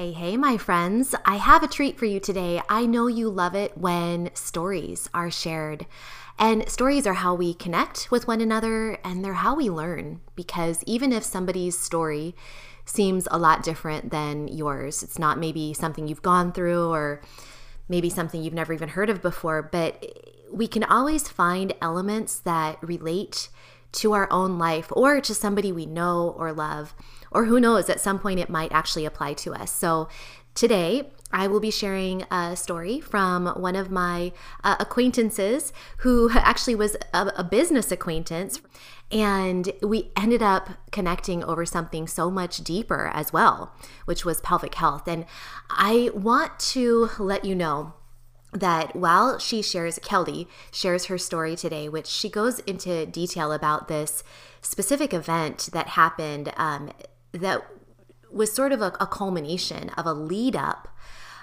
Hey, hey, my friends. I have a treat for you today. I know you love it when stories are shared. And stories are how we connect with one another and they're how we learn. Because even if somebody's story seems a lot different than yours, it's not maybe something you've gone through or maybe something you've never even heard of before, but we can always find elements that relate to our own life or to somebody we know or love or who knows, at some point it might actually apply to us. So today, I will be sharing a story from one of my uh, acquaintances who actually was a, a business acquaintance. And we ended up connecting over something so much deeper as well, which was pelvic health. And I want to let you know that while she shares, Kelly shares her story today, which she goes into detail about this specific event that happened um, that was sort of a, a culmination of a lead up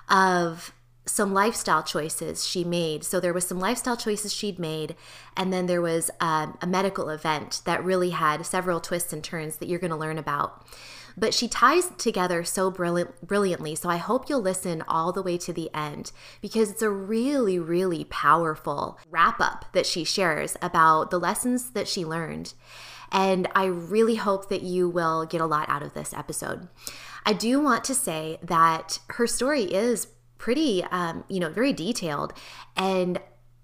of some lifestyle choices she made. So there was some lifestyle choices she'd made, and then there was a, a medical event that really had several twists and turns that you're going to learn about. But she ties together so brilliant, brilliantly. So I hope you'll listen all the way to the end because it's a really, really powerful wrap up that she shares about the lessons that she learned. And I really hope that you will get a lot out of this episode. I do want to say that her story is pretty, um, you know, very detailed. And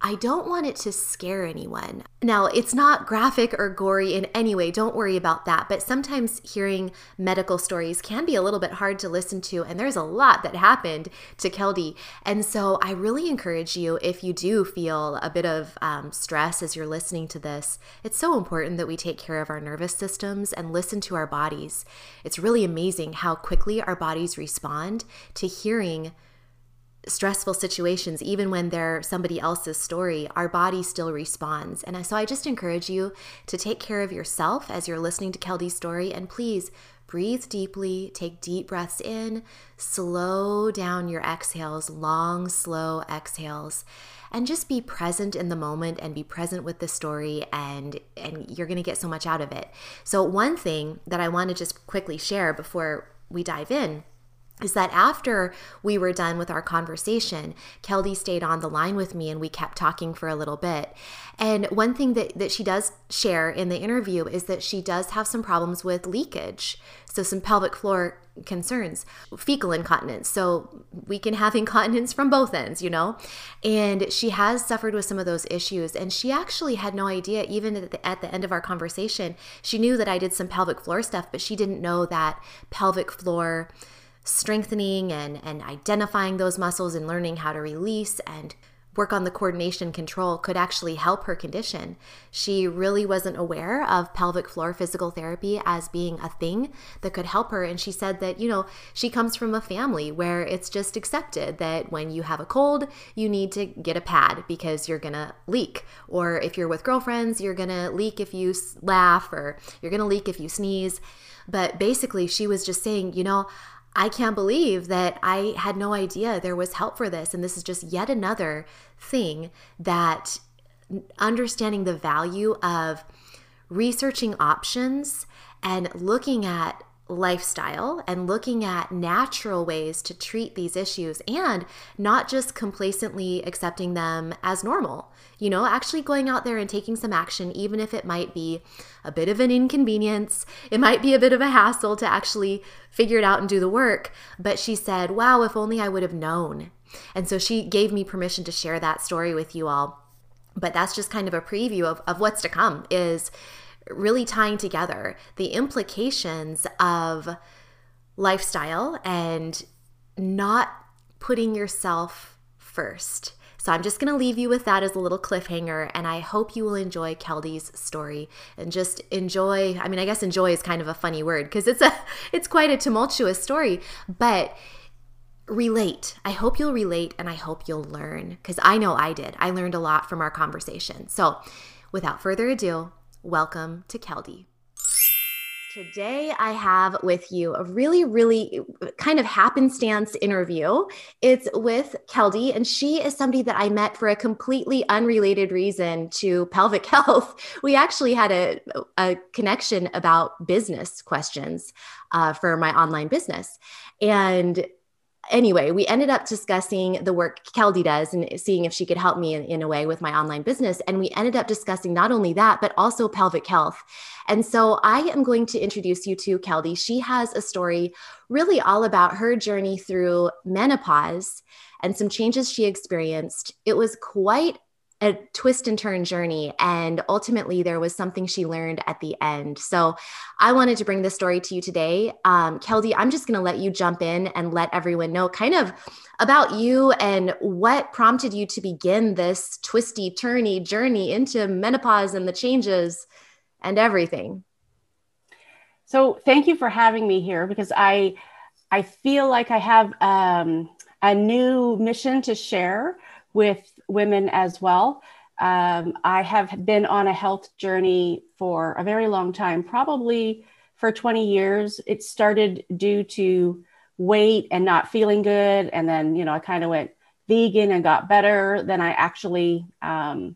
I don't want it to scare anyone. Now, it's not graphic or gory in any way, don't worry about that. But sometimes hearing medical stories can be a little bit hard to listen to, and there's a lot that happened to Keldy. And so I really encourage you, if you do feel a bit of um, stress as you're listening to this, it's so important that we take care of our nervous systems and listen to our bodies. It's really amazing how quickly our bodies respond to hearing stressful situations, even when they're somebody else's story, our body still responds. And so I just encourage you to take care of yourself as you're listening to Keldy's story. And please breathe deeply, take deep breaths in, slow down your exhales, long, slow exhales. And just be present in the moment and be present with the story, and, and you're gonna get so much out of it. So, one thing that I want to just quickly share before we dive in is that after we were done with our conversation, Keldy stayed on the line with me and we kept talking for a little bit. And one thing that, that she does share in the interview is that she does have some problems with leakage. So, some pelvic floor concerns, fecal incontinence. So, we can have incontinence from both ends, you know? And she has suffered with some of those issues. And she actually had no idea, even at the, at the end of our conversation, she knew that I did some pelvic floor stuff, but she didn't know that pelvic floor strengthening and, and identifying those muscles and learning how to release and work on the coordination control could actually help her condition. She really wasn't aware of pelvic floor physical therapy as being a thing that could help her. And she said that, you know, she comes from a family where it's just accepted that when you have a cold, you need to get a pad because you're going to leak. Or if you're with girlfriends, you're going to leak if you laugh or you're going to leak if you sneeze. But basically, she was just saying, you know, I can't believe that I had no idea there was help for this. And this is just yet another thing that understanding the value of researching options and looking at lifestyle and looking at natural ways to treat these issues and not just complacently accepting them as normal. You know, actually going out there and taking some action, even if it might be a bit of an inconvenience, it might be a bit of a hassle to actually figure it out and do the work. But she said, Wow, if only I would have known. And so she gave me permission to share that story with you all. But that's just kind of a preview of, of what's to come is really tying together the implications of lifestyle and not putting yourself first. So I'm just going to leave you with that as a little cliffhanger, and I hope you will enjoy Keldy's story and just enjoy. I mean, I guess enjoy is kind of a funny word because it's a it's quite a tumultuous story, but relate. I hope you'll relate and I hope you'll learn because I know I did. I learned a lot from our conversation. So, without further ado, welcome to Keldy. Today, I have with you a really, really kind of happenstance interview. It's with Keldy, and she is somebody that I met for a completely unrelated reason to pelvic health. We actually had a, a connection about business questions uh, for my online business. And anyway, we ended up discussing the work Keldy does and seeing if she could help me in, in, a way with my online business. And we ended up discussing not only that, but also pelvic health. And so I am going to introduce you to Keldy. She has a story really all about her journey through menopause and some changes she experienced. It was quite a twist and turn journey. And ultimately, there was something she learned at the end. So I wanted to bring this story to you today. Um, Keldy, I'm just going to let you jump in and let everyone know kind of about you and what prompted you to begin this twisty, turny journey into menopause and the changes and everything. So thank you for having me here because I I feel like I have um, a new mission to share with women as well. Um, I have been on a health journey for a very long time, probably for 20 years. It started due to weight and not feeling good. And then, you know, I kind of went vegan and got better. Then I actually, um,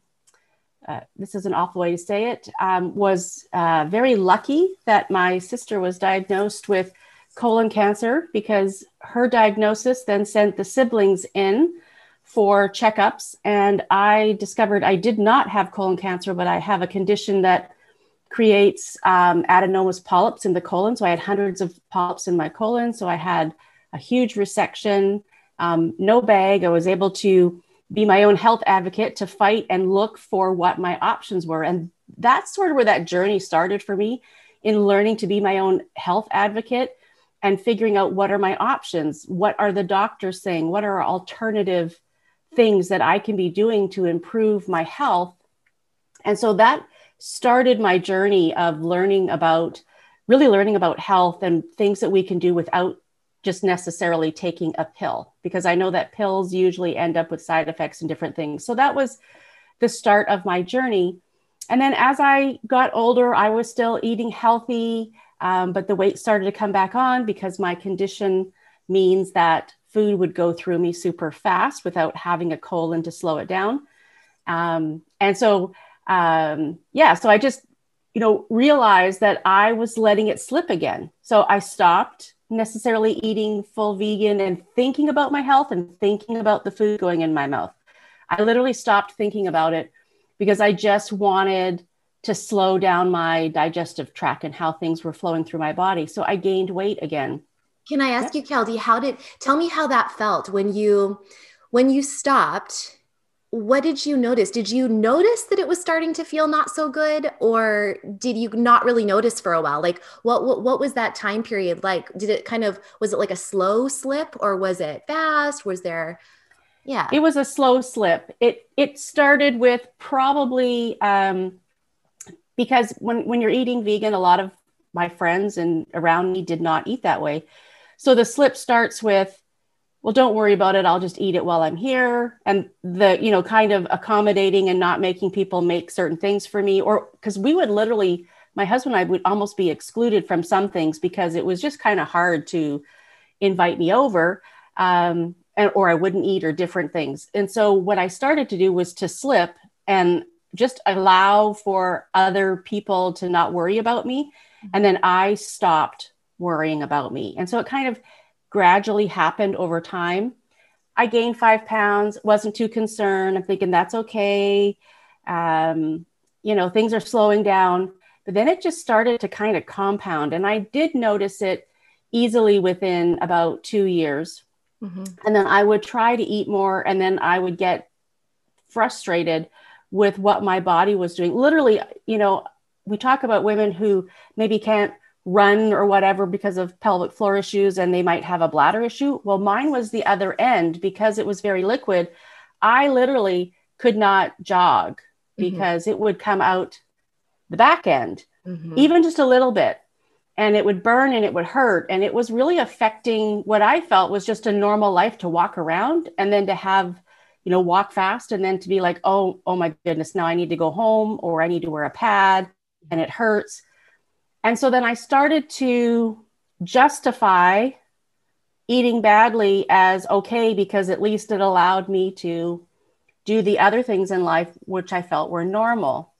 uh, this is an awful way to say it, um, was uh, very lucky that my sister was diagnosed with colon cancer because her diagnosis then sent the siblings in for checkups, and I discovered I did not have colon cancer, but I have a condition that creates um, adenomatous polyps in the colon. So I had hundreds of polyps in my colon. So I had a huge resection, um, no bag. I was able to be my own health advocate to fight and look for what my options were. And that's sort of where that journey started for me in learning to be my own health advocate and figuring out what are my options? What are the doctors saying? What are alternative things that I can be doing to improve my health. And so that started my journey of learning about really learning about health and things that we can do without just necessarily taking a pill because I know that pills usually end up with side effects and different things. So that was the start of my journey. And then as I got older, I was still eating healthy, um, but the weight started to come back on because my condition means that food would go through me super fast without having a colon to slow it down. Um, and so, um, yeah, so I just, you know, realized that I was letting it slip again. So I stopped necessarily eating full vegan and thinking about my health and thinking about the food going in my mouth. I literally stopped thinking about it because I just wanted to slow down my digestive tract and how things were flowing through my body. So I gained weight again. Can I ask yeah. you, Keldy, how did tell me how that felt when you when you stopped? What did you notice? Did you notice that it was starting to feel not so good, or did you not really notice for a while? Like, what what, what was that time period like? Did it kind of was it like a slow slip, or was it fast? Was there yeah it was a slow slip it it started with probably um because when when you're eating vegan a lot of my friends and around me did not eat that way so the slip starts with, well, don't worry about it. I'll just eat it while I'm here. And the, you know, kind of accommodating and not making people make certain things for me. Or because we would literally, my husband and I would almost be excluded from some things because it was just kind of hard to invite me over. Um, and, or I wouldn't eat or different things. And so what I started to do was to slip and just allow for other people to not worry about me. And then I stopped worrying about me. And so it kind of gradually happened over time. I gained five pounds, wasn't too concerned. I'm thinking that's okay. Um, you know, things are slowing down. But then it just started to kind of compound. And I did notice it easily within about two years. Mm-hmm. And then I would try to eat more, and then I would get frustrated with what my body was doing. Literally, you know, we talk about women who maybe can't run or whatever because of pelvic floor issues and they might have a bladder issue. Well, mine was the other end because it was very liquid. I literally could not jog mm-hmm. because it would come out the back end, mm-hmm. even just a little bit. and it would burn and it would hurt and it was really affecting what i felt was just a normal life to walk around and then to have you know walk fast and then to be like oh oh my goodness now i need to go home or i need to wear a pad and it hurts and so then i started to justify eating badly as okay because at least it allowed me to do the other things in life which i felt were normal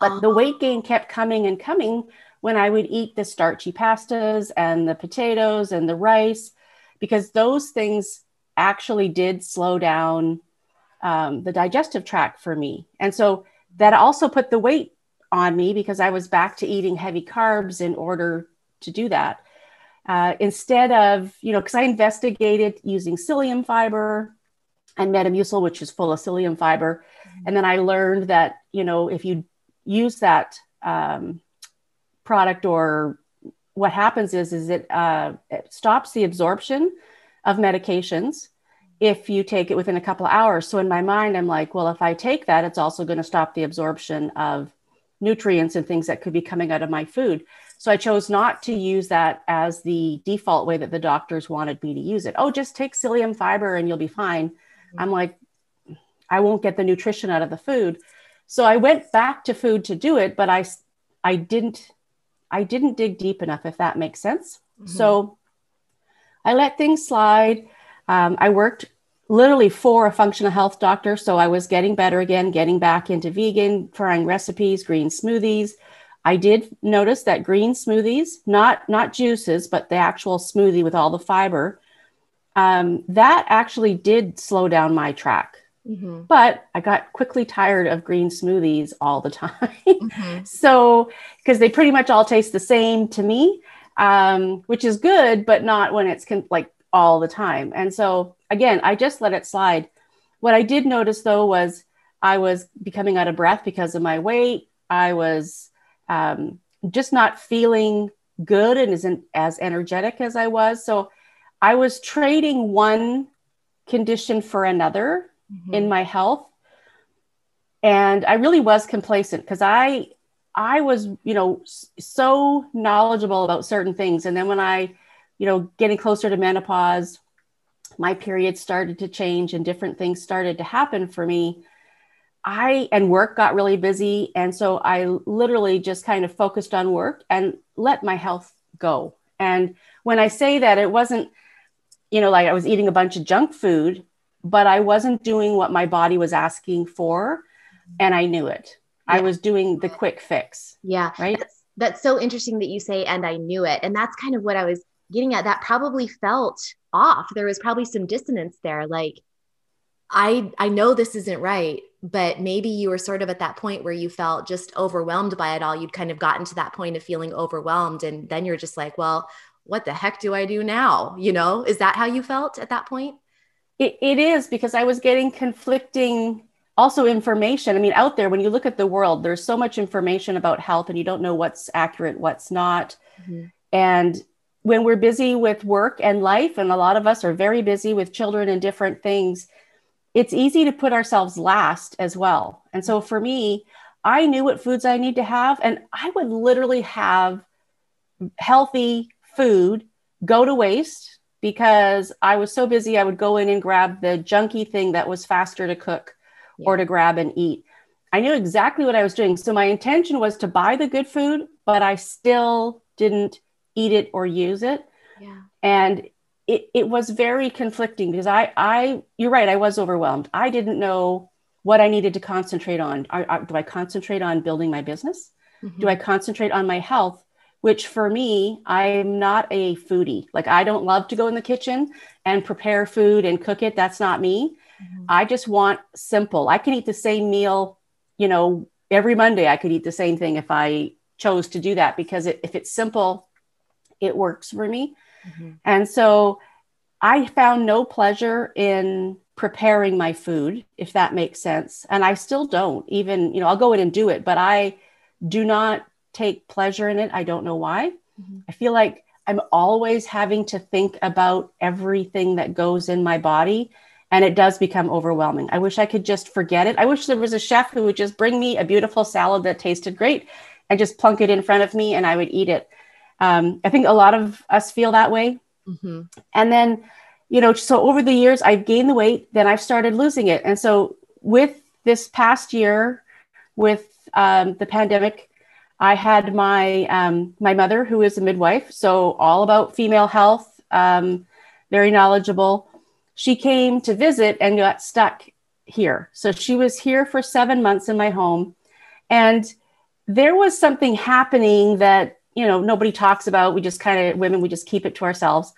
but the weight gain kept coming and coming when I would eat the starchy pastas and the potatoes and the rice, because those things actually did slow down um, the digestive tract for me. And so that also put the weight on me because I was back to eating heavy carbs in order to do that. Uh, instead of, you know, because I investigated using psyllium fiber and Metamucil, which is full of psyllium fiber. And then I learned that, you know, if you use that um, product or what happens is is it, uh, it stops the absorption of medications if you take it within a couple of hours so in my mind i'm like well if i take that it's also going to stop the absorption of nutrients and things that could be coming out of my food so i chose not to use that as the default way that the doctors wanted me to use it oh just take psyllium fiber and you'll be fine mm-hmm. i'm like i won't get the nutrition out of the food so i went back to food to do it but i i didn't I didn't dig deep enough, if that makes sense. Mm-hmm. So I let things slide. Um, I worked literally for a functional health doctor. So I was getting better again, getting back into vegan, trying recipes, green smoothies. I did notice that green smoothies, not not juices, but the actual smoothie with all the fiber, um, that actually did slow down my track. Mm-hmm. But I got quickly tired of green smoothies all the time. mm-hmm. So, because they pretty much all taste the same to me, um, which is good, but not when it's con- like all the time. And so, again, I just let it slide. What I did notice though was I was becoming out of breath because of my weight. I was um, just not feeling good and isn't as energetic as I was. So, I was trading one condition for another mm-hmm. in my health and i really was complacent because i i was you know so knowledgeable about certain things and then when i you know getting closer to menopause my period started to change and different things started to happen for me i and work got really busy and so i literally just kind of focused on work and let my health go and when i say that it wasn't you know like i was eating a bunch of junk food but I wasn't doing what my body was asking for. And I knew it. Yeah. I was doing the quick fix. Yeah. Right. That's, that's so interesting that you say, and I knew it. And that's kind of what I was getting at. That probably felt off. There was probably some dissonance there. Like, I I know this isn't right, but maybe you were sort of at that point where you felt just overwhelmed by it all. You'd kind of gotten to that point of feeling overwhelmed. And then you're just like, well, what the heck do I do now? You know, is that how you felt at that point? It, it is because I was getting conflicting also information. I mean, out there, when you look at the world, there's so much information about health and you don't know what's accurate, what's not. Mm-hmm. And when we're busy with work and life, and a lot of us are very busy with children and different things, it's easy to put ourselves last as well. And so for me, I knew what foods I need to have, and I would literally have healthy food go to waste because I was so busy, I would go in and grab the junky thing that was faster to cook yeah. or to grab and eat. I knew exactly what I was doing. So my intention was to buy the good food, but I still didn't eat it or use it. Yeah. And it, it was very conflicting because I, I, you're right, I was overwhelmed. I didn't know what I needed to concentrate on. I, I, do I concentrate on building my business? Mm-hmm. Do I concentrate on my health? which for me, I'm not a foodie. Like, I don't love to go in the kitchen and prepare food and cook it. That's not me. Mm-hmm. I just want simple. I can eat the same meal, you know, every Monday. I could eat the same thing if I chose to do that because it, if it's simple, it works for me. Mm-hmm. And so I found no pleasure in preparing my food, if that makes sense. And I still don't even, you know, I'll go in and do it, but I do not take pleasure in it. I don't know why. Mm-hmm. I feel like I'm always having to think about everything that goes in my body. And it does become overwhelming. I wish I could just forget it. I wish there was a chef who would just bring me a beautiful salad that tasted great and just plunk it in front of me and I would eat it. Um, I think a lot of us feel that way. Mm-hmm. And then, you know, so over the years, I've gained the weight, then I've started losing it. And so with this past year, with um, the pandemic, I had my um, my mother, who is a midwife, so all about female health, um, very knowledgeable. She came to visit and got stuck here. So she was here for seven months in my home, and there was something happening that you know nobody talks about. We just kind of women, we just keep it to ourselves.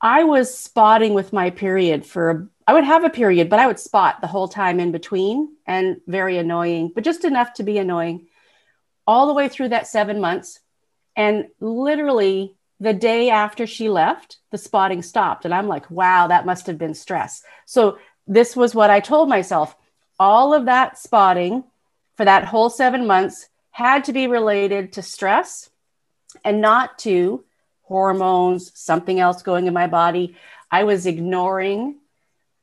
I was spotting with my period for I would have a period, but I would spot the whole time in between and very annoying, but just enough to be annoying all the way through that seven months. And literally the day after she left, the spotting stopped. And I'm like, wow, that must have been stress. So this was what I told myself. All of that spotting for that whole seven months had to be related to stress and not to hormones, something else going in my body. I was ignoring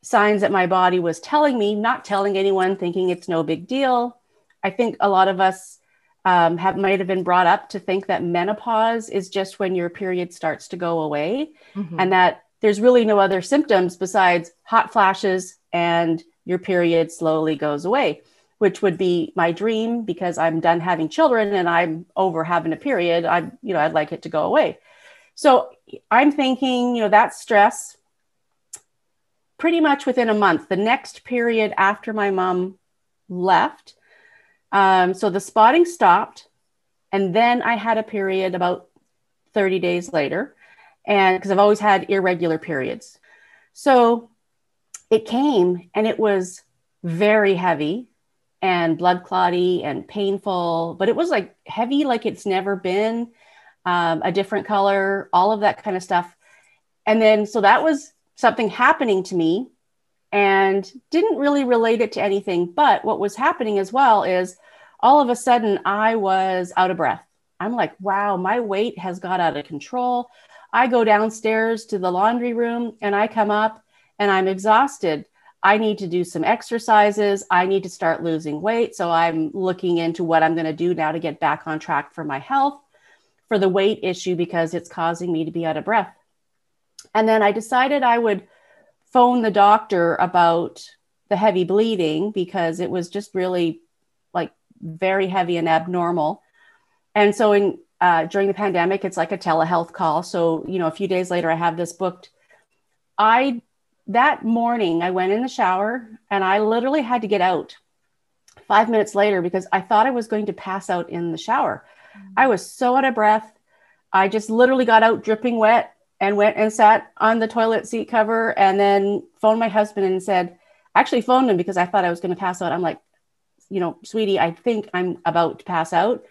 signs that my body was telling me, not telling anyone, thinking it's no big deal. I think a lot of us um, have might have been brought up to think that menopause is just when your period starts to go away, mm-hmm. and that there's really no other symptoms besides hot flashes and your period slowly goes away, which would be my dream because I'm done having children and I'm over having a period. I, you know, I'd like it to go away. So I'm thinking, you know, that stress pretty much within a month, the next period after my mom left. Um, so the spotting stopped. And then I had a period about 30 days later. And because I've always had irregular periods. So it came and it was very heavy and blood clotty and painful, but it was like heavy, like it's never been, um, a different color, all of that kind of stuff. And then, so that was something happening to me and didn't really relate it to anything. But what was happening as well is all of a sudden I was out of breath. I'm like, wow, my weight has got out of control. I go downstairs to the laundry room and I come up and I'm exhausted. I need to do some exercises. I need to start losing weight. So I'm looking into what I'm going to do now to get back on track for my health, for the weight issue, because it's causing me to be out of breath. And then I decided I would phone the doctor about the heavy bleeding because it was just really like very heavy and abnormal. And so in uh, during the pandemic, it's like a telehealth call. So you know, a few days later, I have this booked. I that morning I went in the shower and I literally had to get out five minutes later because I thought I was going to pass out in the shower. Mm-hmm. I was so out of breath. I just literally got out dripping wet and went and sat on the toilet seat cover and then phoned my husband and said, actually phoned him because I thought I was going to pass out. I'm like, you know, sweetie, I think I'm about to pass out.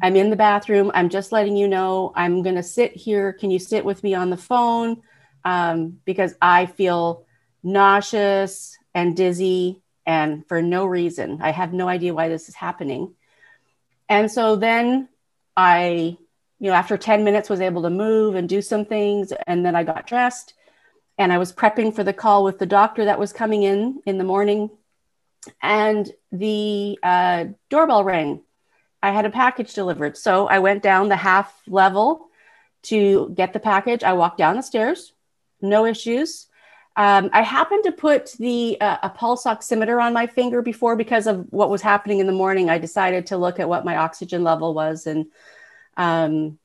I'm in the bathroom. I'm just letting you know I'm going to sit here. Can you sit with me on the phone? Um, because I feel nauseous and dizzy and for no reason. I have no idea why this is happening. And so then I you know, after 10 minutes was able to move and do some things. And then I got dressed and I was prepping for the call with the doctor that was coming in in the morning. And the uh, doorbell rang. I had a package delivered. So I went down the half level to get the package. I walked down the stairs, no issues. Um, I happened to put the uh, a pulse oximeter on my finger before because of what was happening in the morning. I decided to look at what my oxygen level was and um,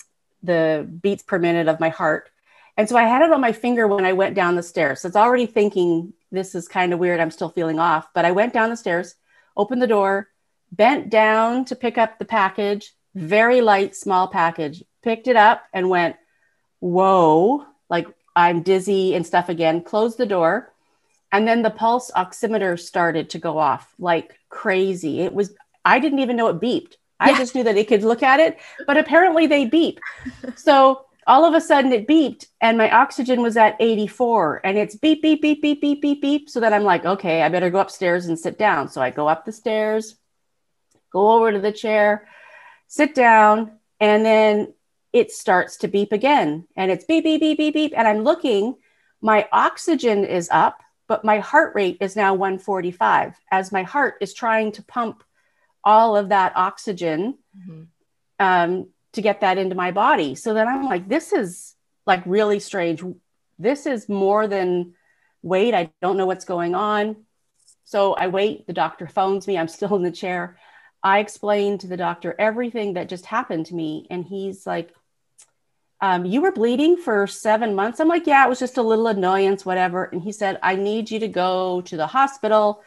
the beats per minute of my heart. And so I had it on my finger when I went down the stairs. So it's already thinking this is kind of weird. I'm still feeling off. But I went down the stairs, opened the door, bent down to pick up the package, very light, small package, picked it up and went, whoa, like I'm dizzy and stuff again, closed the door. And then the pulse oximeter started to go off like crazy. It was, I didn't even know it beeped. I yeah. just knew that it could look at it, but apparently they beep. so all of a sudden it beeped and my oxygen was at 84 and it's beep, beep, beep, beep, beep, beep, beep. So then I'm like, okay, I better go upstairs and sit down. So I go up the stairs, go over to the chair, sit down, and then it starts to beep again. And it's beep, beep, beep, beep, beep. And I'm looking, my oxygen is up, but my heart rate is now 145 as my heart is trying to pump all of that oxygen mm-hmm. um, to get that into my body. So then I'm like, this is like really strange. This is more than wait. I don't know what's going on. So I wait. The doctor phones me. I'm still in the chair. I explained to the doctor everything that just happened to me. And he's like, um, You were bleeding for seven months. I'm like, Yeah, it was just a little annoyance, whatever. And he said, I need you to go to the hospital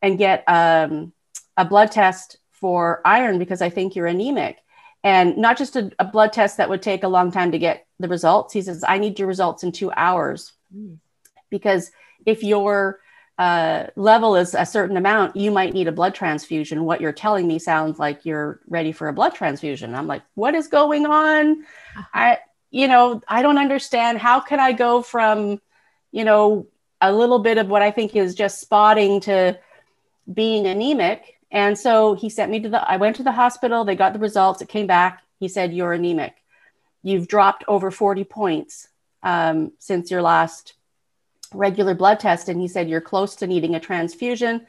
and get um, a blood test for iron because I think you're anemic. And not just a, a, blood test that would take a long time to get the results. He says, I need your results in two hours. Mm. Because if your uh, level is a certain amount, you might need a blood transfusion. What you're telling me sounds like you're ready for a blood transfusion. I'm like, what is going on? Uh-huh. I, you know, I don't understand. How can I go from, you know, a little bit of what I think is just spotting to being anemic? And so he sent me to the, I went to the hospital. They got the results. It came back. He said, You're anemic. You've dropped over 40 points um, since your last regular blood test. And he said, You're close to needing a transfusion.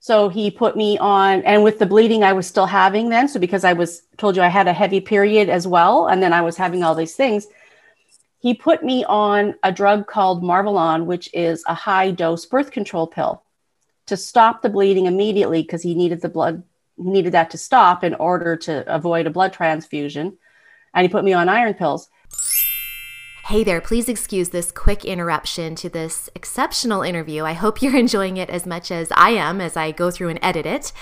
So he put me on, and with the bleeding I was still having then. So because I was told you I had a heavy period as well, and then I was having all these things, he put me on a drug called Marvelon, which is a high dose birth control pill to stop the bleeding immediately because he needed the blood needed that to stop in order to avoid a blood transfusion and he put me on iron pills Hey there, please excuse this quick interruption to this exceptional interview. I hope you're enjoying it as much as I am as I go through and edit it.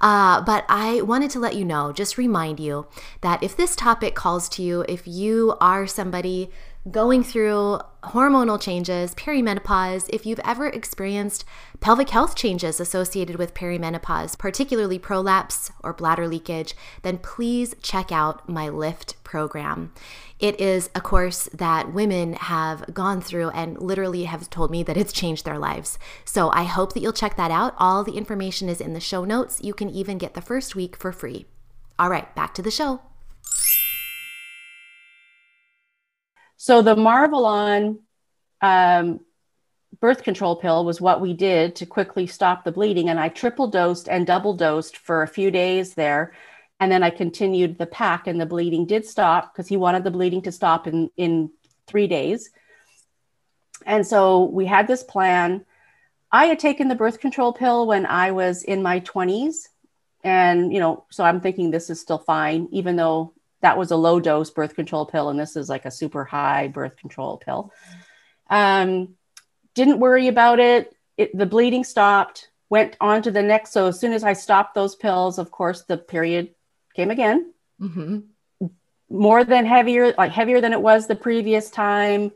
Uh, but I wanted to let you know, just remind you that if this topic calls to you, if you are somebody going through hormonal changes, perimenopause, if you've ever experienced pelvic health changes associated with perimenopause, particularly prolapse or bladder leakage, then please check out my LIFT program. It is a course that women have gone through and literally have told me that it's changed their lives. So I hope that you'll check that out. All the information is in the show notes. You can even get the first week for free. All right, back to the show. So the Marvelon um, birth control pill was what we did to quickly stop the bleeding. And I triple dosed and double dosed for a few days there. And then I continued the pack, and the bleeding did stop because he wanted the bleeding to stop in, in three days. And so we had this plan. I had taken the birth control pill when I was in my 20s. And, you know, so I'm thinking this is still fine, even though that was a low dose birth control pill and this is like a super high birth control pill. Um, didn't worry about it. it the bleeding stopped went on to the next. So as soon as i stopped those pills of course the period came again. Mm-hmm. more than heavier like heavier than it was the previous time.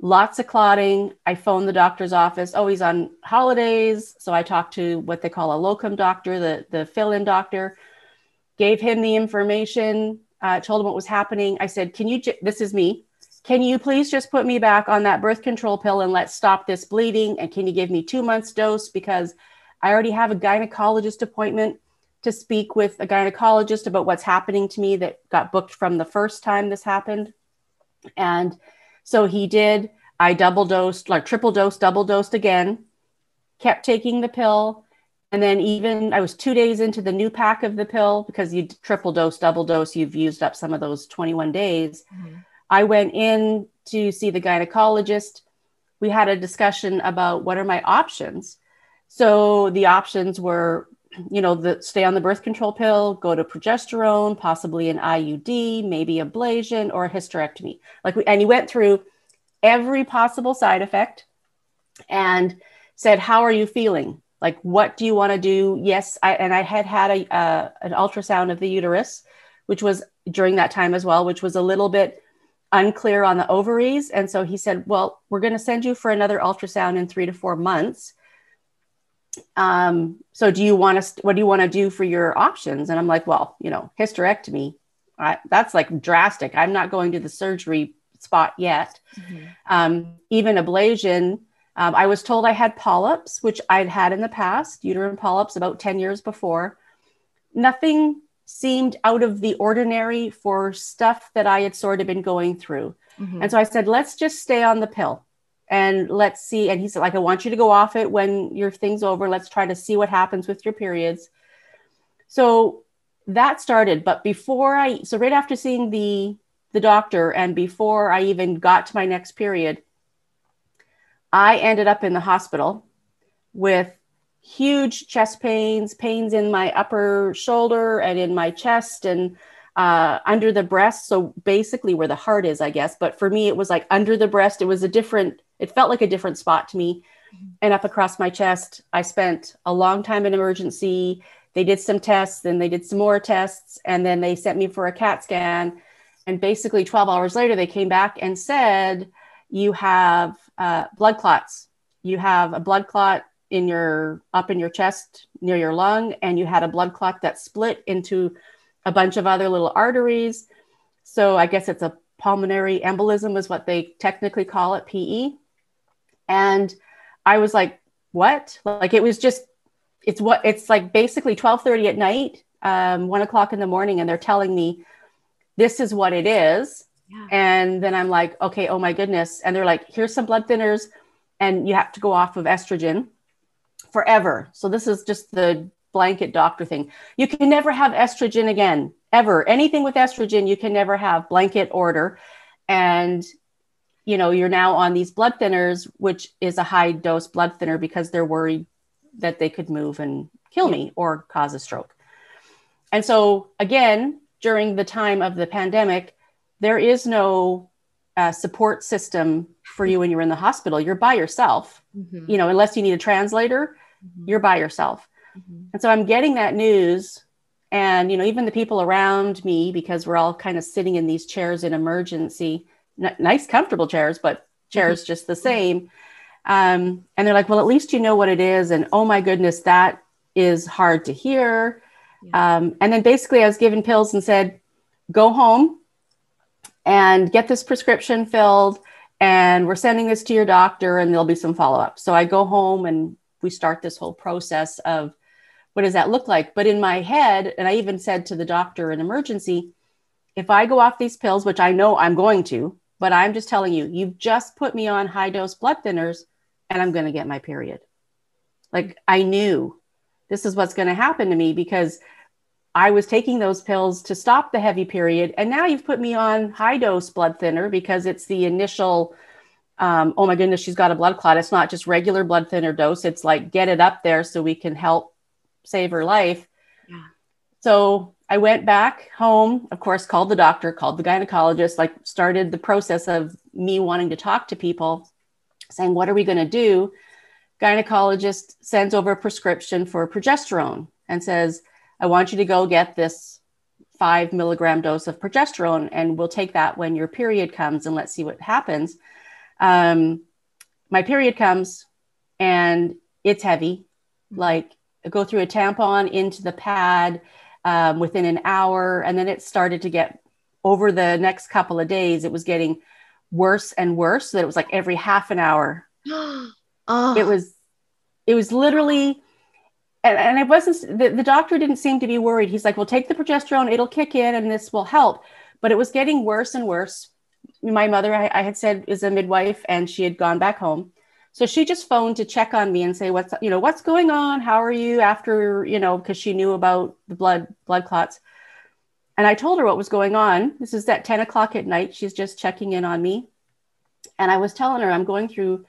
Lots of clotting. I phoned the doctor's office. Oh he's on holidays. So i talked to what they call a locum doctor the, the fill-in doctor gave him the information uh, told him what was happening. I said, Can you, j- this is me. Can you please just put me back on that birth control pill and let's stop this bleeding? And can you give me two months dose? Because I already have a gynecologist appointment to speak with a gynecologist about what's happening to me that got booked from the first time this happened. And so he did. I double dosed, like triple dose, double dosed again, kept taking the pill. And then even I was two days into the new pack of the pill because you triple dose, double dose, you've used up some of those 21 days. Mm-hmm. I went in to see the gynecologist. We had a discussion about what are my options. So the options were, you know, the stay on the birth control pill, go to progesterone, possibly an IUD, maybe ablation or a hysterectomy. Like, we, and he went through every possible side effect and said, "How are you feeling?" Like what do you want to do? Yes I, and i had had a uh, an ultrasound of the uterus which was during that time as well which was a little bit unclear on the ovaries. And so he said well we're going to send you for another ultrasound in three to four months. Um, so do you want to what do you want to do for your options? And i'm like well you know hysterectomy I, that's like drastic. I'm not going to the surgery spot yet. Mm-hmm. um, even ablation um, I was told I had polyps, which I'd had in the past, uterine polyps about 10 years before. Nothing seemed out of the ordinary for stuff that I had sort of been going through. Mm-hmm. And so I said, let's just stay on the pill and let's see. And he said, like, I want you to go off it when your thing's over. Let's try to see what happens with your periods. So that started. But before I, so right after seeing the the doctor, and before I even got to my next period, I ended up in the hospital with huge chest pains, pains in my upper shoulder and in my chest and uh, under the breast. So basically, where the heart is, I guess. But for me, it was like under the breast. It was a different, it felt like a different spot to me. And up across my chest, I spent a long time in emergency. They did some tests, then they did some more tests, and then they sent me for a CAT scan. And basically, 12 hours later, they came back and said, You have uh, blood clots. You have a blood clot in your up in your chest near your lung, and you had a blood clot that split into a bunch of other little arteries. So I guess it's a pulmonary embolism, is what they technically call it, PE. And I was like, what? Like it was just, it's what it's like basically 1230 at night, um, one o'clock in the morning, and they're telling me this is what it is. Yeah. And then I'm like, okay, oh my goodness. And they're like, here's some blood thinners, and you have to go off of estrogen forever. So this is just the blanket doctor thing. You can never have estrogen again, ever. Anything with estrogen, you can never have blanket order. And you know, you're now on these blood thinners, which is a high dose blood thinner because they're worried that they could move and kill me or cause a stroke. And so, again, during the time of the pandemic, there is no uh, support system for you when you're in the hospital. You're by yourself, mm-hmm. you know, unless you need a translator, mm-hmm. you're by yourself. Mm-hmm. And so I'm getting that news. And, you know, even the people around me, because we're all kind of sitting in these chairs in emergency, n- nice, comfortable chairs, but chairs just the same. Um, and they're like, well, at least you know what it is. And oh my goodness, that is hard to hear. Yeah. Um, and then basically, I was given pills and said, go home and get this prescription filled. And we're sending this to your doctor, and there'll be some follow up. So I go home and we start this whole process of what does that look like? But in my head, and I even said to the doctor in emergency, if I go off these pills, which I know I'm going to, but I'm just telling you, you've just put me on high dose blood thinners and I'm going to get my period. Like I knew this is what's going to happen to me because I was taking those pills to stop the heavy period. And now you've put me on high dose blood thinner because it's the initial, um, oh my goodness, she's got a blood clot. It's not just regular blood thinner dose. It's like get it up there so we can help save her life. Yeah. So I went back home, of course, called the doctor, called the gynecologist, like started the process of me wanting to talk to people, saying, What are we going to do? Gynecologist sends over a prescription for progesterone and says, I want you to go get this five milligram dose of progesterone, and we'll take that when your period comes and let's see what happens. Um, my period comes and it's heavy. Like, I go through a tampon into the pad um, within an hour. And then it started to get over the next couple of days, it was getting worse and worse. So that it was like every half an hour. oh. It was, it was literally, and, and it wasn't, the, the doctor didn't seem to be worried. He's like, well, take the progesterone, it'll kick in and this will help. But it was getting worse and worse. My mother, I, I had said, is a midwife and she had gone back home. So she just phoned to check on me and say, what's, you know, what's going on? How are you after, you know, because she knew about the blood, blood clots. And I told her what was going on. This is at 10 o'clock at night. She's just checking in on me. And I was telling her I'm going through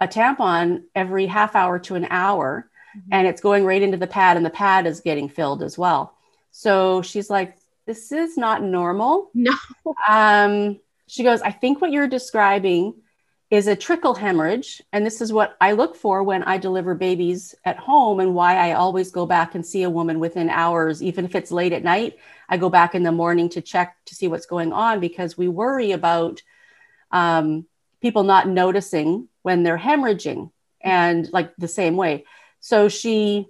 a tampon every half hour to an hour, mm-hmm. and it's going right into the pad, and the pad is getting filled as well. So she's like, This is not normal. No. Um, she goes, I think what you're describing is a trickle hemorrhage. And this is what I look for when I deliver babies at home and why I always go back and see a woman within hours, even if it's late at night. I go back in the morning to check to see what's going on because we worry about um, people not noticing when they're hemorrhaging and like the same way. So she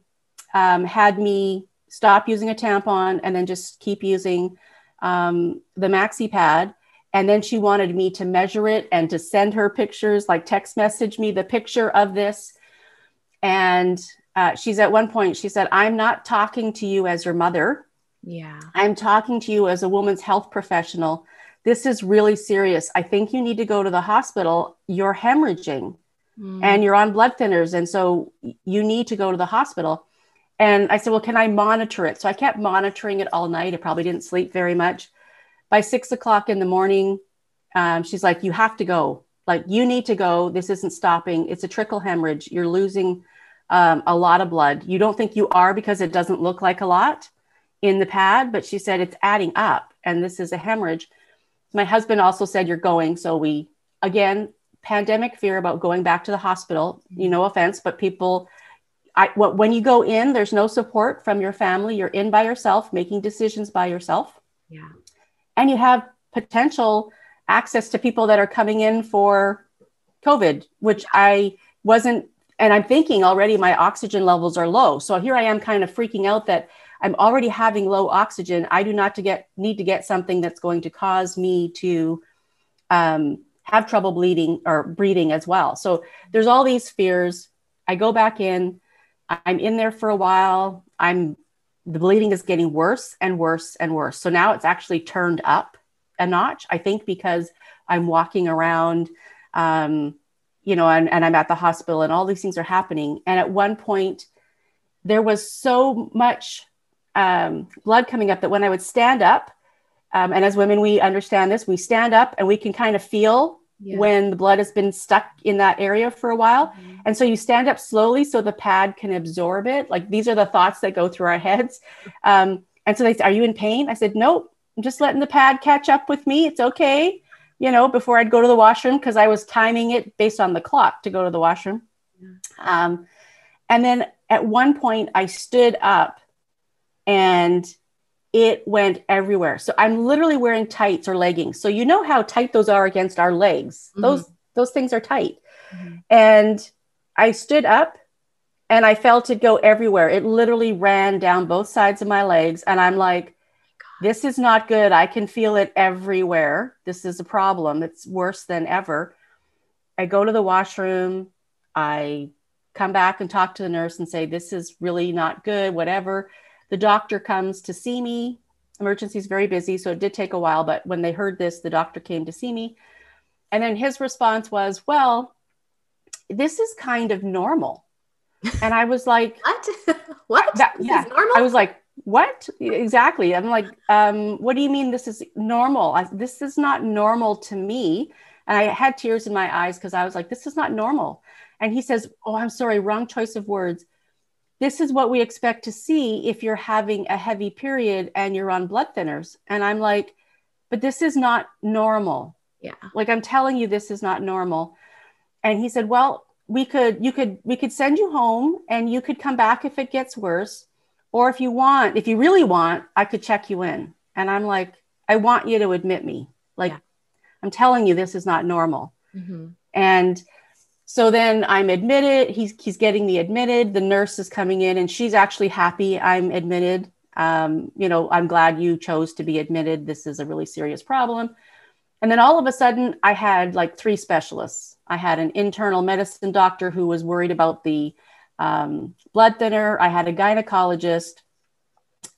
um, had me stop using a tampon and then just keep using um, the maxi pad and then she wanted me to measure it and to send her pictures, like text message me the picture of this. And uh, she's at one point, she said, I'm not talking to you as your mother. Yeah. I'm talking to you as a woman's health professional. This is really serious. I think you need to go to the hospital. You're hemorrhaging mm. and you're on blood thinners. And so you need to go to the hospital. And I said, Well, can I monitor it? So I kept monitoring it all night. I probably didn't sleep very much. By six o'clock in the morning, um, she's like, You have to go. Like, you need to go. This isn't stopping. It's a trickle hemorrhage. You're losing um, a lot of blood. You don't think you are because it doesn't look like a lot in the pad, but she said it's adding up and this is a hemorrhage. My husband also said, You're going. So we, again, pandemic fear about going back to the hospital. You know, offense, but people I, when you go in, there's no support from your family. You're in by yourself, making decisions by yourself. Yeah. And you have potential access to people that are coming in for COVID, which I wasn't, and I'm thinking already my oxygen levels are low. So here I am kind of freaking out that I'm already having low oxygen. I do not to get need to get something that's going to cause me to um, have trouble bleeding or breathing as well. So there's all these fears. I go back in I'm in there for a while. I'm the bleeding is getting worse and worse and worse. So now it's actually turned up a notch, I think, because I'm walking around, um, you know, and, and I'm at the hospital and all these things are happening. And at one point, there was so much um, blood coming up that when I would stand up, um, and as women, we understand this, we stand up and we can kind of feel yeah. when the blood has been stuck in that area for a while. Mm-hmm. And so you stand up slowly so the pad can absorb it. Like these are the thoughts that go through our heads. Um, and so they said, Are you in pain? I said, Nope, I'm just letting the pad catch up with me. It's okay. You know, before I'd go to the washroom because I was timing it based on the clock to go to the washroom. Um, and then at one point, I stood up and it went everywhere. So I'm literally wearing tights or leggings. So you know how tight those are against our legs. Mm-hmm. Those those things are tight. Mm-hmm. And I stood up and I felt it go everywhere. It literally ran down both sides of my legs and I'm like this is not good. I can feel it everywhere. This is a problem. It's worse than ever. I go to the washroom. I come back and talk to the nurse and say, This is really not good, whatever. The doctor comes to see me. Emergency is very busy, so it did take a while. But when they heard this, the doctor came to see me. And then his response was, Well, this is kind of normal. And I was like, What? what? That, yeah. I was like, What? Exactly. I'm like, um, What do you mean this is normal? I, this is not normal to me. And I had tears in my eyes because I was like, This is not normal. And he says, Oh, I'm sorry, wrong choice of words this is what we expect to see if you're having a heavy period and you're on blood thinners. And I'm like, but this is not normal. Yeah. Like I'm telling you, this is not normal. And he said, well, we could, you could, we could send you home and you could come back if it gets worse. Or if you want, if you really want, I could check you in. And I'm like, I want you to admit me. Like, yeah. I'm telling you, this is not normal. Mm-hmm. And so then I'm admitted. He's he's getting me admitted. The nurse is coming in, and she's actually happy I'm admitted. Um, you know, I'm glad you chose to be admitted. This is a really serious problem. And then all of a sudden, I had like three specialists. I had an internal medicine doctor who was worried about the um, blood thinner. I had a gynecologist.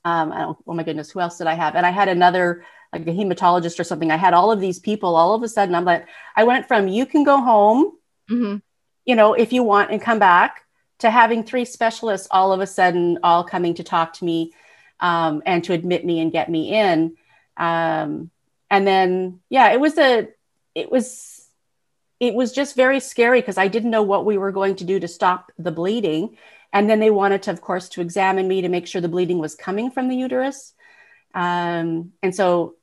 Um, oh my goodness, who else did I have? And I had another like a hematologist or something. I had all of these people. All of a sudden, I'm like, I went from you can go home mm-hmm. you know, if you want and come back to having three specialists all of a sudden all coming to talk to me um, and to admit me and get me in. Um, and then, yeah, it was a, it was, it was just very scary because I didn't know what we were going to do to stop the bleeding. And then they wanted to, of course, to examine me to make sure the bleeding was coming from the uterus. Um, and so,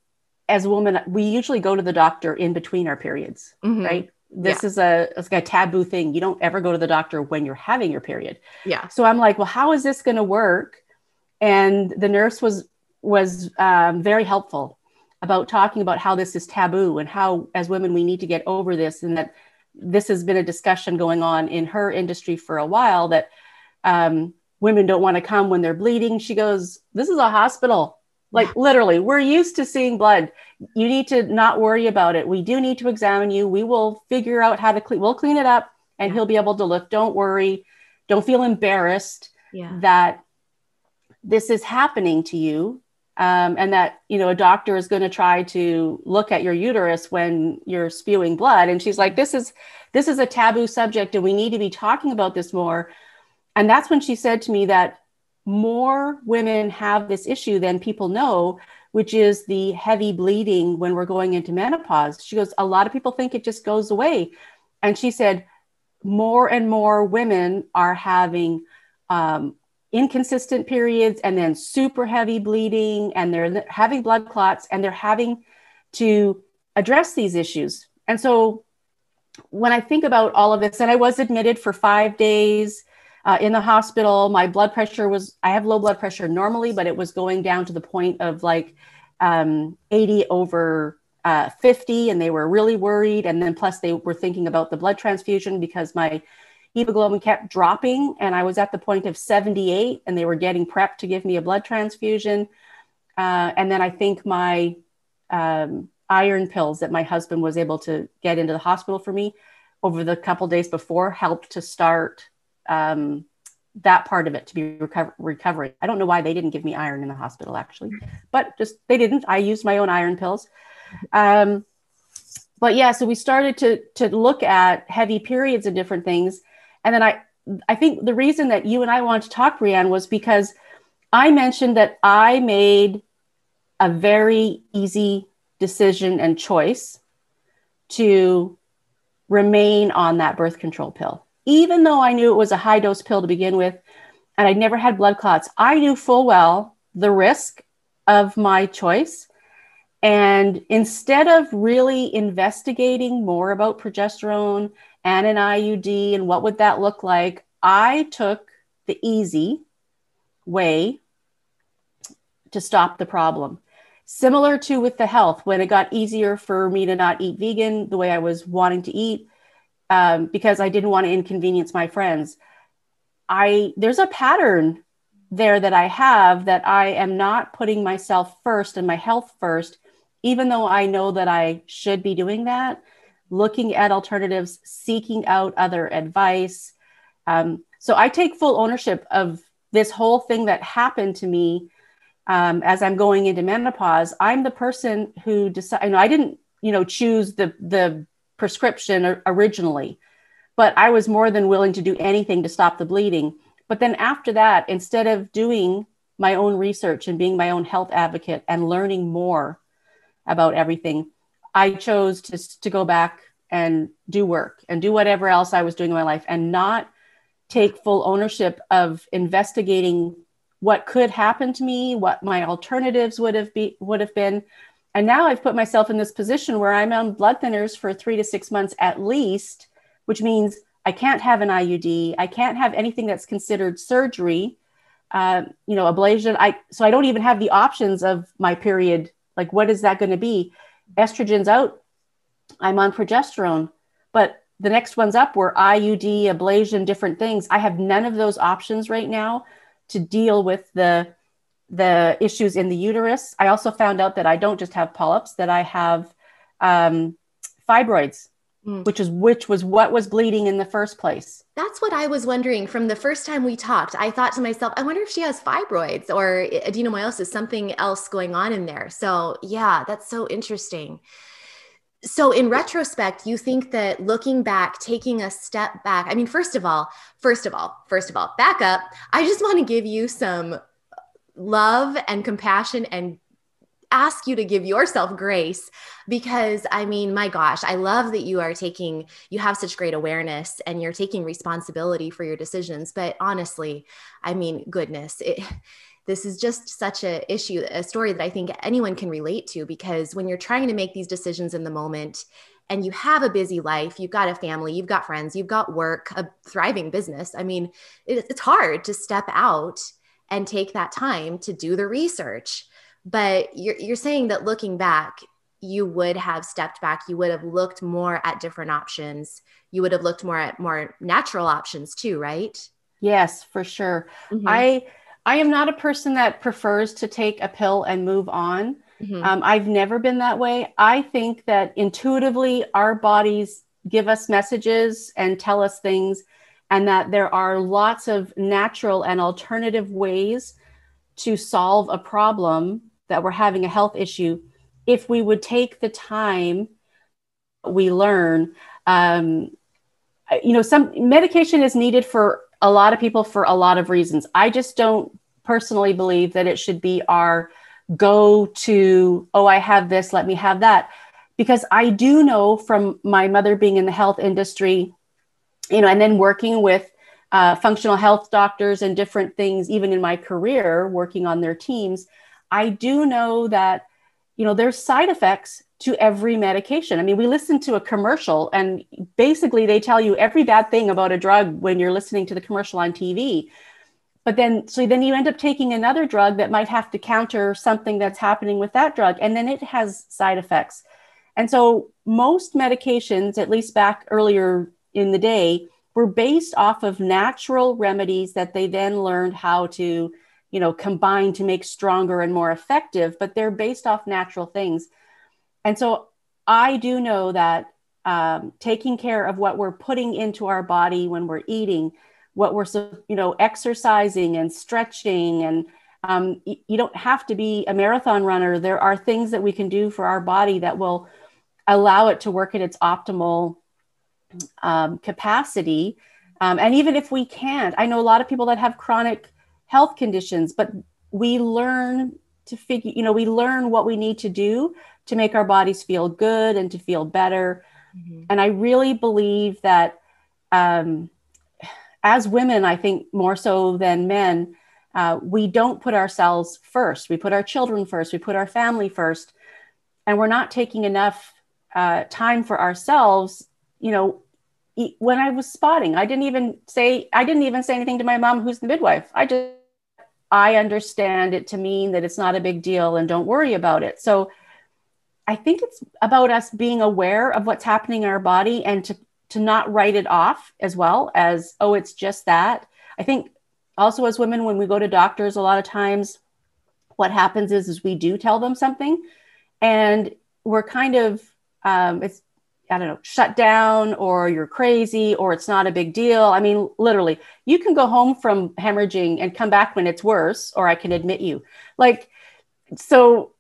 as a woman, we usually go to the doctor in between our periods, mm-hmm. right? This yeah. is a it's like a taboo thing. You don't ever go to the doctor when you're having your period. Yeah. So I'm like, well, how is this going to work? And the nurse was was um, very helpful about talking about how this is taboo and how as women we need to get over this and that this has been a discussion going on in her industry for a while that um, women don't want to come when they're bleeding. She goes, this is a hospital. Like literally, we're used to seeing blood. You need to not worry about it. We do need to examine you. We will figure out how to clean. We'll clean it up, and yeah. he'll be able to look. Don't worry. Don't feel embarrassed yeah. that this is happening to you, um, and that you know a doctor is going to try to look at your uterus when you're spewing blood. And she's like, "This is this is a taboo subject, and we need to be talking about this more." And that's when she said to me that more women have this issue than people know, which is the heavy bleeding when we're going into menopause. She goes, A lot of people think it just goes away. And she said, More and more women are having um, inconsistent periods and then super heavy bleeding, and they're having blood clots, and they're having to address these issues. And so when I think about all of this, and I was admitted for five days uh, in the hospital. My blood pressure was, I have low blood pressure normally, but it was going down to the point of like um, 80 over uh, 50, and they were really worried. And then plus, they were thinking about the blood transfusion because my hemoglobin kept dropping, and I was at the point of 78, and they were getting prepped to give me a blood transfusion. Uh, and then I think my um, iron pills that my husband was able to get into the hospital for me over the couple days before helped to start um, that part of it to be recover- recovering. I don't know why they didn't give me iron in the hospital actually, but just they didn't. I used my own iron pills. Um, but yeah, so we started to to look at heavy periods and different things, and then I I think the reason that you and I wanted to talk, Brianne, was because I mentioned that I made a very easy decision and choice to remain on that birth control pill. Even though I knew it was a high dose pill to begin with, and I never had blood clots, I knew full well the risk of my choice. And instead of really investigating more about progesterone and an IUD and what would that look like, I took the easy way to stop the problem. Similar to with the health, when it got easier for me to not eat vegan the way I was wanting to eat, um, because I didn't want to inconvenience my friends. I there's a pattern there that I have that I am not putting myself first and my health first, even though I know that I should be doing that. Looking at alternatives, seeking out other advice. Um, so I take full ownership of this whole thing that happened to me um, as I'm going into menopause, I'm the person who decide. You know, I didn't, you know, choose the the prescription originally, but I was more than willing to do anything to stop the bleeding. But then after that, instead of doing my own research and being my own health advocate and learning more about everything, I chose to to go back and do work and do whatever else I was doing in my life and not take full ownership of investigating what could happen to me, what my alternatives would have be would have been. And now I've put myself in this position where I'm on blood thinners for three to six months at least, which means I can't have an IUD. I can't have anything that's considered surgery, uh, you know, ablation. I so I don't even have the options of my period. Like, what is that going to be? Estrogen's out. I'm on progesterone, but the next one's up were IUD, ablation, different things. I have none of those options right now to deal with the the issues in the uterus. I also found out that I don't just have polyps; that I have um, fibroids, mm. which is which was what was bleeding in the first place. That's what I was wondering from the first time we talked. I thought to myself, I wonder if she has fibroids or adenomyosis, something else going on in there. So yeah, that's so interesting. So, in retrospect, you think that looking back, taking a step back, I mean, first of all, first of all, first of all, back up. I just want to give you some love and compassion and ask you to give yourself grace because I mean, my gosh, I love that you are taking, you have such great awareness and you're taking responsibility for your decisions. But honestly, I mean, goodness, it, this is just such a issue a story that i think anyone can relate to because when you're trying to make these decisions in the moment and you have a busy life you've got a family you've got friends you've got work a thriving business i mean it, it's hard to step out and take that time to do the research but you're, you're saying that looking back you would have stepped back you would have looked more at different options you would have looked more at more natural options too right yes for sure mm-hmm. i I am not a person that prefers to take a pill and move on. Mm-hmm. Um, I've never been that way. I think that intuitively our bodies give us messages and tell us things, and that there are lots of natural and alternative ways to solve a problem that we're having a health issue if we would take the time we learn. Um, you know, some medication is needed for a lot of people for a lot of reasons. I just don't personally believe that it should be our go to, oh, I have this, let me have that. Because I do know from my mother being in the health industry, you know, and then working with uh, functional health doctors and different things, even in my career, working on their teams, I do know that, you know, there's side effects to every medication. I mean, we listen to a commercial and basically they tell you every bad thing about a drug when you're listening to the commercial on TV. But then, so then you end up taking another drug that might have to counter something that's happening with that drug, and then it has side effects. And so, most medications, at least back earlier in the day, were based off of natural remedies that they then learned how to, you know, combine to make stronger and more effective. But they're based off natural things. And so, I do know that um, taking care of what we're putting into our body when we're eating what we're you know exercising and stretching and um, you don't have to be a marathon runner there are things that we can do for our body that will allow it to work at its optimal um, capacity um, and even if we can't i know a lot of people that have chronic health conditions but we learn to figure you know we learn what we need to do to make our bodies feel good and to feel better mm-hmm. and i really believe that um, as women, I think more so than men, uh, we don't put ourselves first. We put our children first. We put our family first, and we're not taking enough uh, time for ourselves. You know, when I was spotting, I didn't even say I didn't even say anything to my mom, who's the midwife. I just I understand it to mean that it's not a big deal and don't worry about it. So I think it's about us being aware of what's happening in our body and to to not write it off as well as oh it's just that i think also as women when we go to doctors a lot of times what happens is is we do tell them something and we're kind of um, it's i don't know shut down or you're crazy or it's not a big deal i mean literally you can go home from hemorrhaging and come back when it's worse or i can admit you like so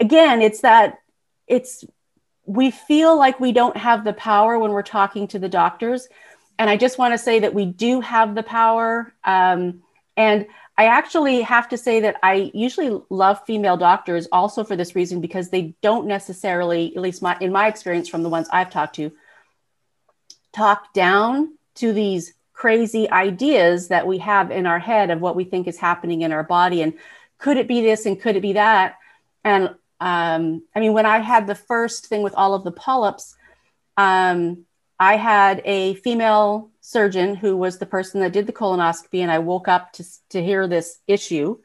again it's that it's we feel like we don't have the power when we're talking to the doctors. And I just want to say that we do have the power. Um, and I actually have to say that I usually love female doctors also for this reason because they don't necessarily, at least my, in my experience from the ones I've talked to, talk down to these crazy ideas that we have in our head of what we think is happening in our body and could it be this and could it be that? And um, I mean, when I had the first thing with all of the polyps, um, I had a female surgeon who was the person that did the colonoscopy, and I woke up to, to hear this issue.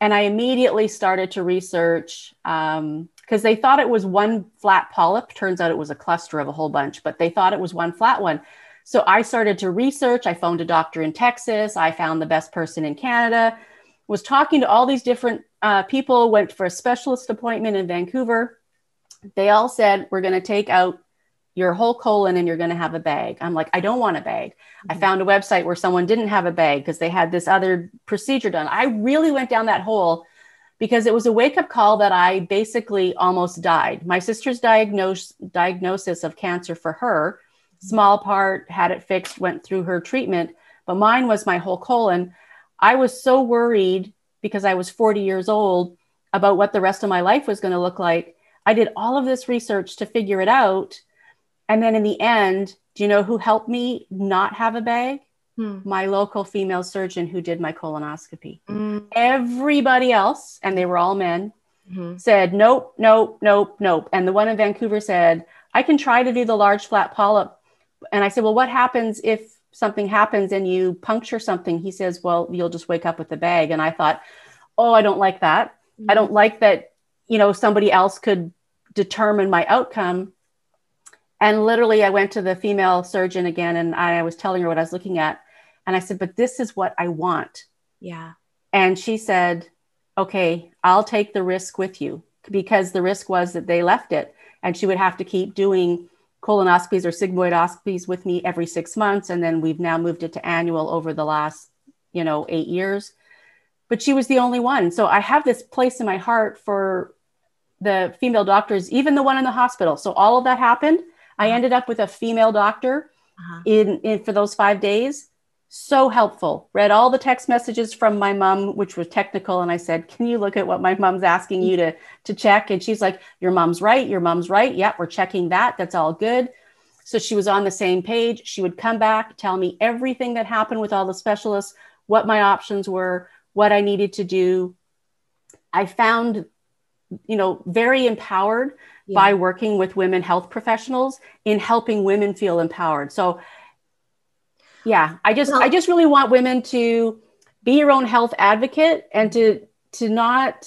And I immediately started to research because um, they thought it was one flat polyp. Turns out it was a cluster of a whole bunch, but they thought it was one flat one. So I started to research. I phoned a doctor in Texas. I found the best person in Canada, was talking to all these different uh, people went for a specialist appointment in Vancouver. They all said, We're going to take out your whole colon and you're going to have a bag. I'm like, I don't want a bag. Mm-hmm. I found a website where someone didn't have a bag because they had this other procedure done. I really went down that hole because it was a wake up call that I basically almost died. My sister's diagnosis diagnosis of cancer for her, small part, had it fixed, went through her treatment, but mine was my whole colon. I was so worried because I was 40 years old about what the rest of my life was going to look like. I did all of this research to figure it out. And then in the end, do you know who helped me not have a bag? Hmm. My local female surgeon who did my colonoscopy. Mm. Everybody else, and they were all men, mm-hmm. said, nope, nope, nope, nope. And the one in Vancouver said, I can try to do the large flat polyp. And I said, well, what happens if something happens and you puncture something, he says, Well, you'll just wake up with a bag. And I thought, Oh, I don't like that. Mm-hmm. I don't like that, you know, somebody else could determine my outcome. And literally, I went to the female surgeon again and I was telling her what I was looking at. And I said, But this is what I want. Yeah. And she said, Okay, I'll take the risk with you because the risk was that they left it and she would have to keep doing colonoscopies or sigmoidoscopies with me every six months. And then we've now moved it to annual over the last, you know, eight years. But she was the only one. So I have this place in my heart for the female doctors, even the one in the hospital. So all of that happened. I uh-huh. ended up with a female doctor uh-huh. in, in for those five days. so helpful. Read all the text messages from my mom, which was technical, and I said, "Can you look at what my mom's asking you to to check?" And she's like, "Your mom's right. Your mom's right. Yep, we're checking that. That's all good." So she was on the same page. She would come back, tell me everything that happened with all the specialists, what my options were, what I needed to do. I found, you know, very empowered yeah. by working with women health professionals in helping women feel empowered. So yeah i just well, i just really want women to be your own health advocate and to to not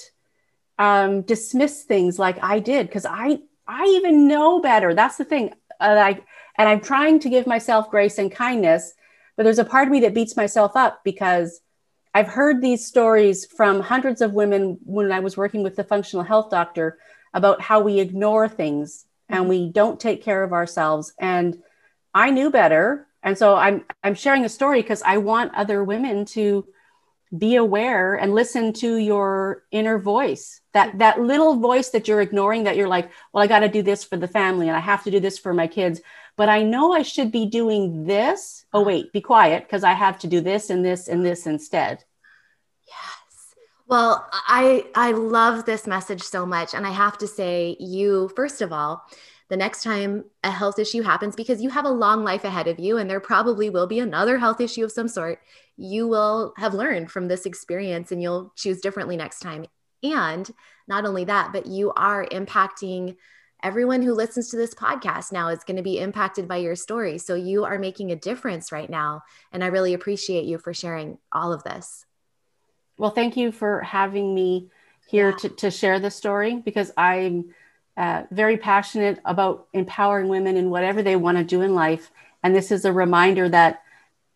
um, dismiss things like i did because i i even know better that's the thing uh, I, and i'm trying to give myself grace and kindness but there's a part of me that beats myself up because i've heard these stories from hundreds of women when i was working with the functional health doctor about how we ignore things and mm-hmm. we don't take care of ourselves. And i knew better. And so i'm i'm sharing a story because i want other women to be aware and listen to your inner voice. That that little voice that you're ignoring that you're like well i got to do this for the family and i have to do this for my kids but i know i should be doing this. Oh wait be quiet because i have to do this and this and this instead well i i love this message so much and i have to say you first of all the next time a health issue happens, because you have a long life ahead of you and there probably will be another health issue of some sort, you will have learned from this experience and you'll choose differently next time. And not only that, but you are impacting everyone who listens to this podcast now is going to be impacted by your story. So you are making a difference right now. And I really appreciate you for sharing all of this. Well, thank you for having me here yeah. to, to share the story because I'm uh, very passionate about empowering women in whatever they want to do in life. And this is a reminder that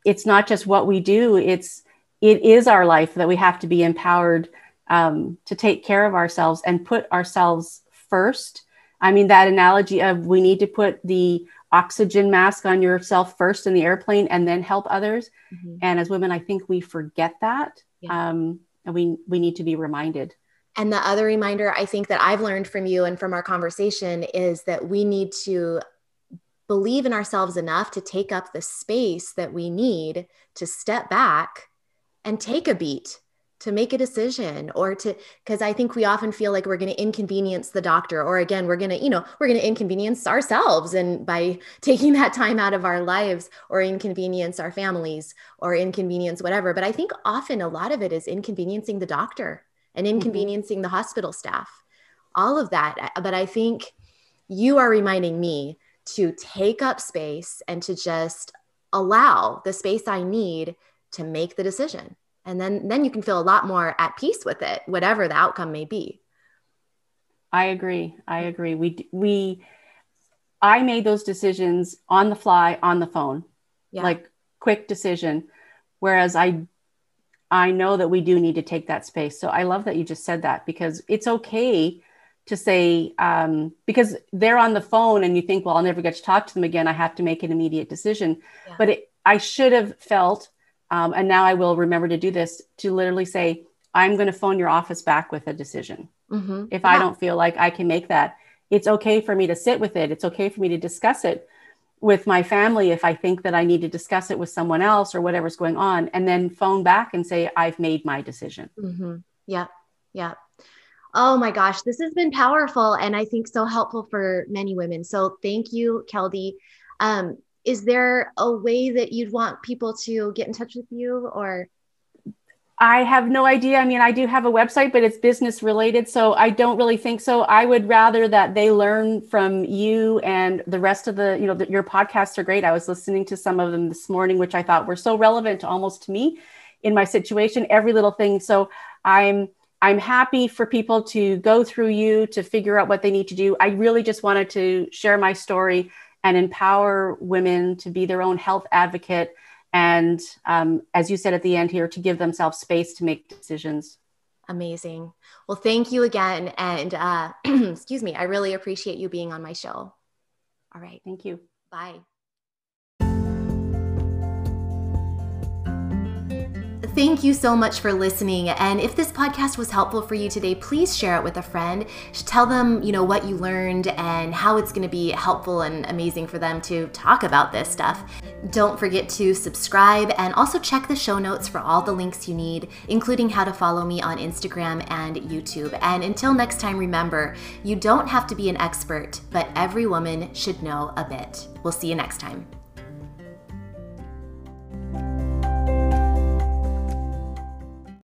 it's not just what we do; it's it is our life that we have to be empowered um, to take care of ourselves and put ourselves first. I mean, that analogy of we need to put the oxygen mask on yourself first in the airplane and then help others. Mm-hmm. And as women, I think we forget that. Yeah. Um, and we, we need to be reminded. And the other reminder I think that I've learned from you and from our conversation is that we need to believe in ourselves enough to take up the space that we need to step back and take a beat to make a decision or to because i think we often feel like we're going to inconvenience the doctor or again we're going to you know we're going to inconvenience ourselves and by taking that time out of our lives or inconvenience our families or inconvenience whatever but i think often a lot of it is inconveniencing the doctor and mm-hmm. inconveniencing mm-hmm. the hospital staff, all of that. But I think you are reminding me to take up space and to just allow the space I need to make the decision. And then, then you can feel a lot more at peace with it, whatever the outcome may be. I agree. I agree. We, we, I made those decisions on the fly, on the phone, yeah. like quick decision. Whereas I I know that we do need to take that space. So I love that you just said that because it's okay to say, um, because they're on the phone and you think, well, I'll never get to talk to them again. I have to make an immediate decision. Yeah. But it, I should have felt, um, and now I will remember to do this, to literally say, I'm going to phone your office back with a decision. Mm-hmm. If yeah. I don't feel like I can make that, it's okay for me to sit with it. It's okay for me to discuss it with my family if I think that I need to discuss it with someone else or whatever's going on, and then phone back and say, I've made my decision. Mm-hmm. Yeah. Yeah. Oh my gosh, this has been powerful and I think so helpful for many women. So thank you, Keldy. Um, is there a way that you'd want people to get in touch with you or? I have no idea. I mean, I do have a website, but it's business related. So I don't really think so. I would rather that they learn from you and the rest of the, you know, the, your podcasts are great. I was listening to some of them this morning, which I thought were so relevant almost to me in my situation, every little thing. So I'm, I'm happy for people to go through you to figure out what they need to do. I really just wanted to share my story and empower women to be their own health advocate and um, as you said at the end here to give themselves space to make decisions. Amazing. Well thank you again and uh, excuse me i really appreciate you being on my show. All right. Thank you. Bye Thank you so much for listening. And if this podcast was helpful for you today, please share it with a friend. Tell them, you know, what you learned and how it's going to be helpful and amazing for them to talk about this stuff. Don't forget to subscribe and also check the show notes for all the links you need, including how to follow me on Instagram and YouTube. And until next time, remember, you don't have to be an expert, but every woman should know a bit. We'll see you next time.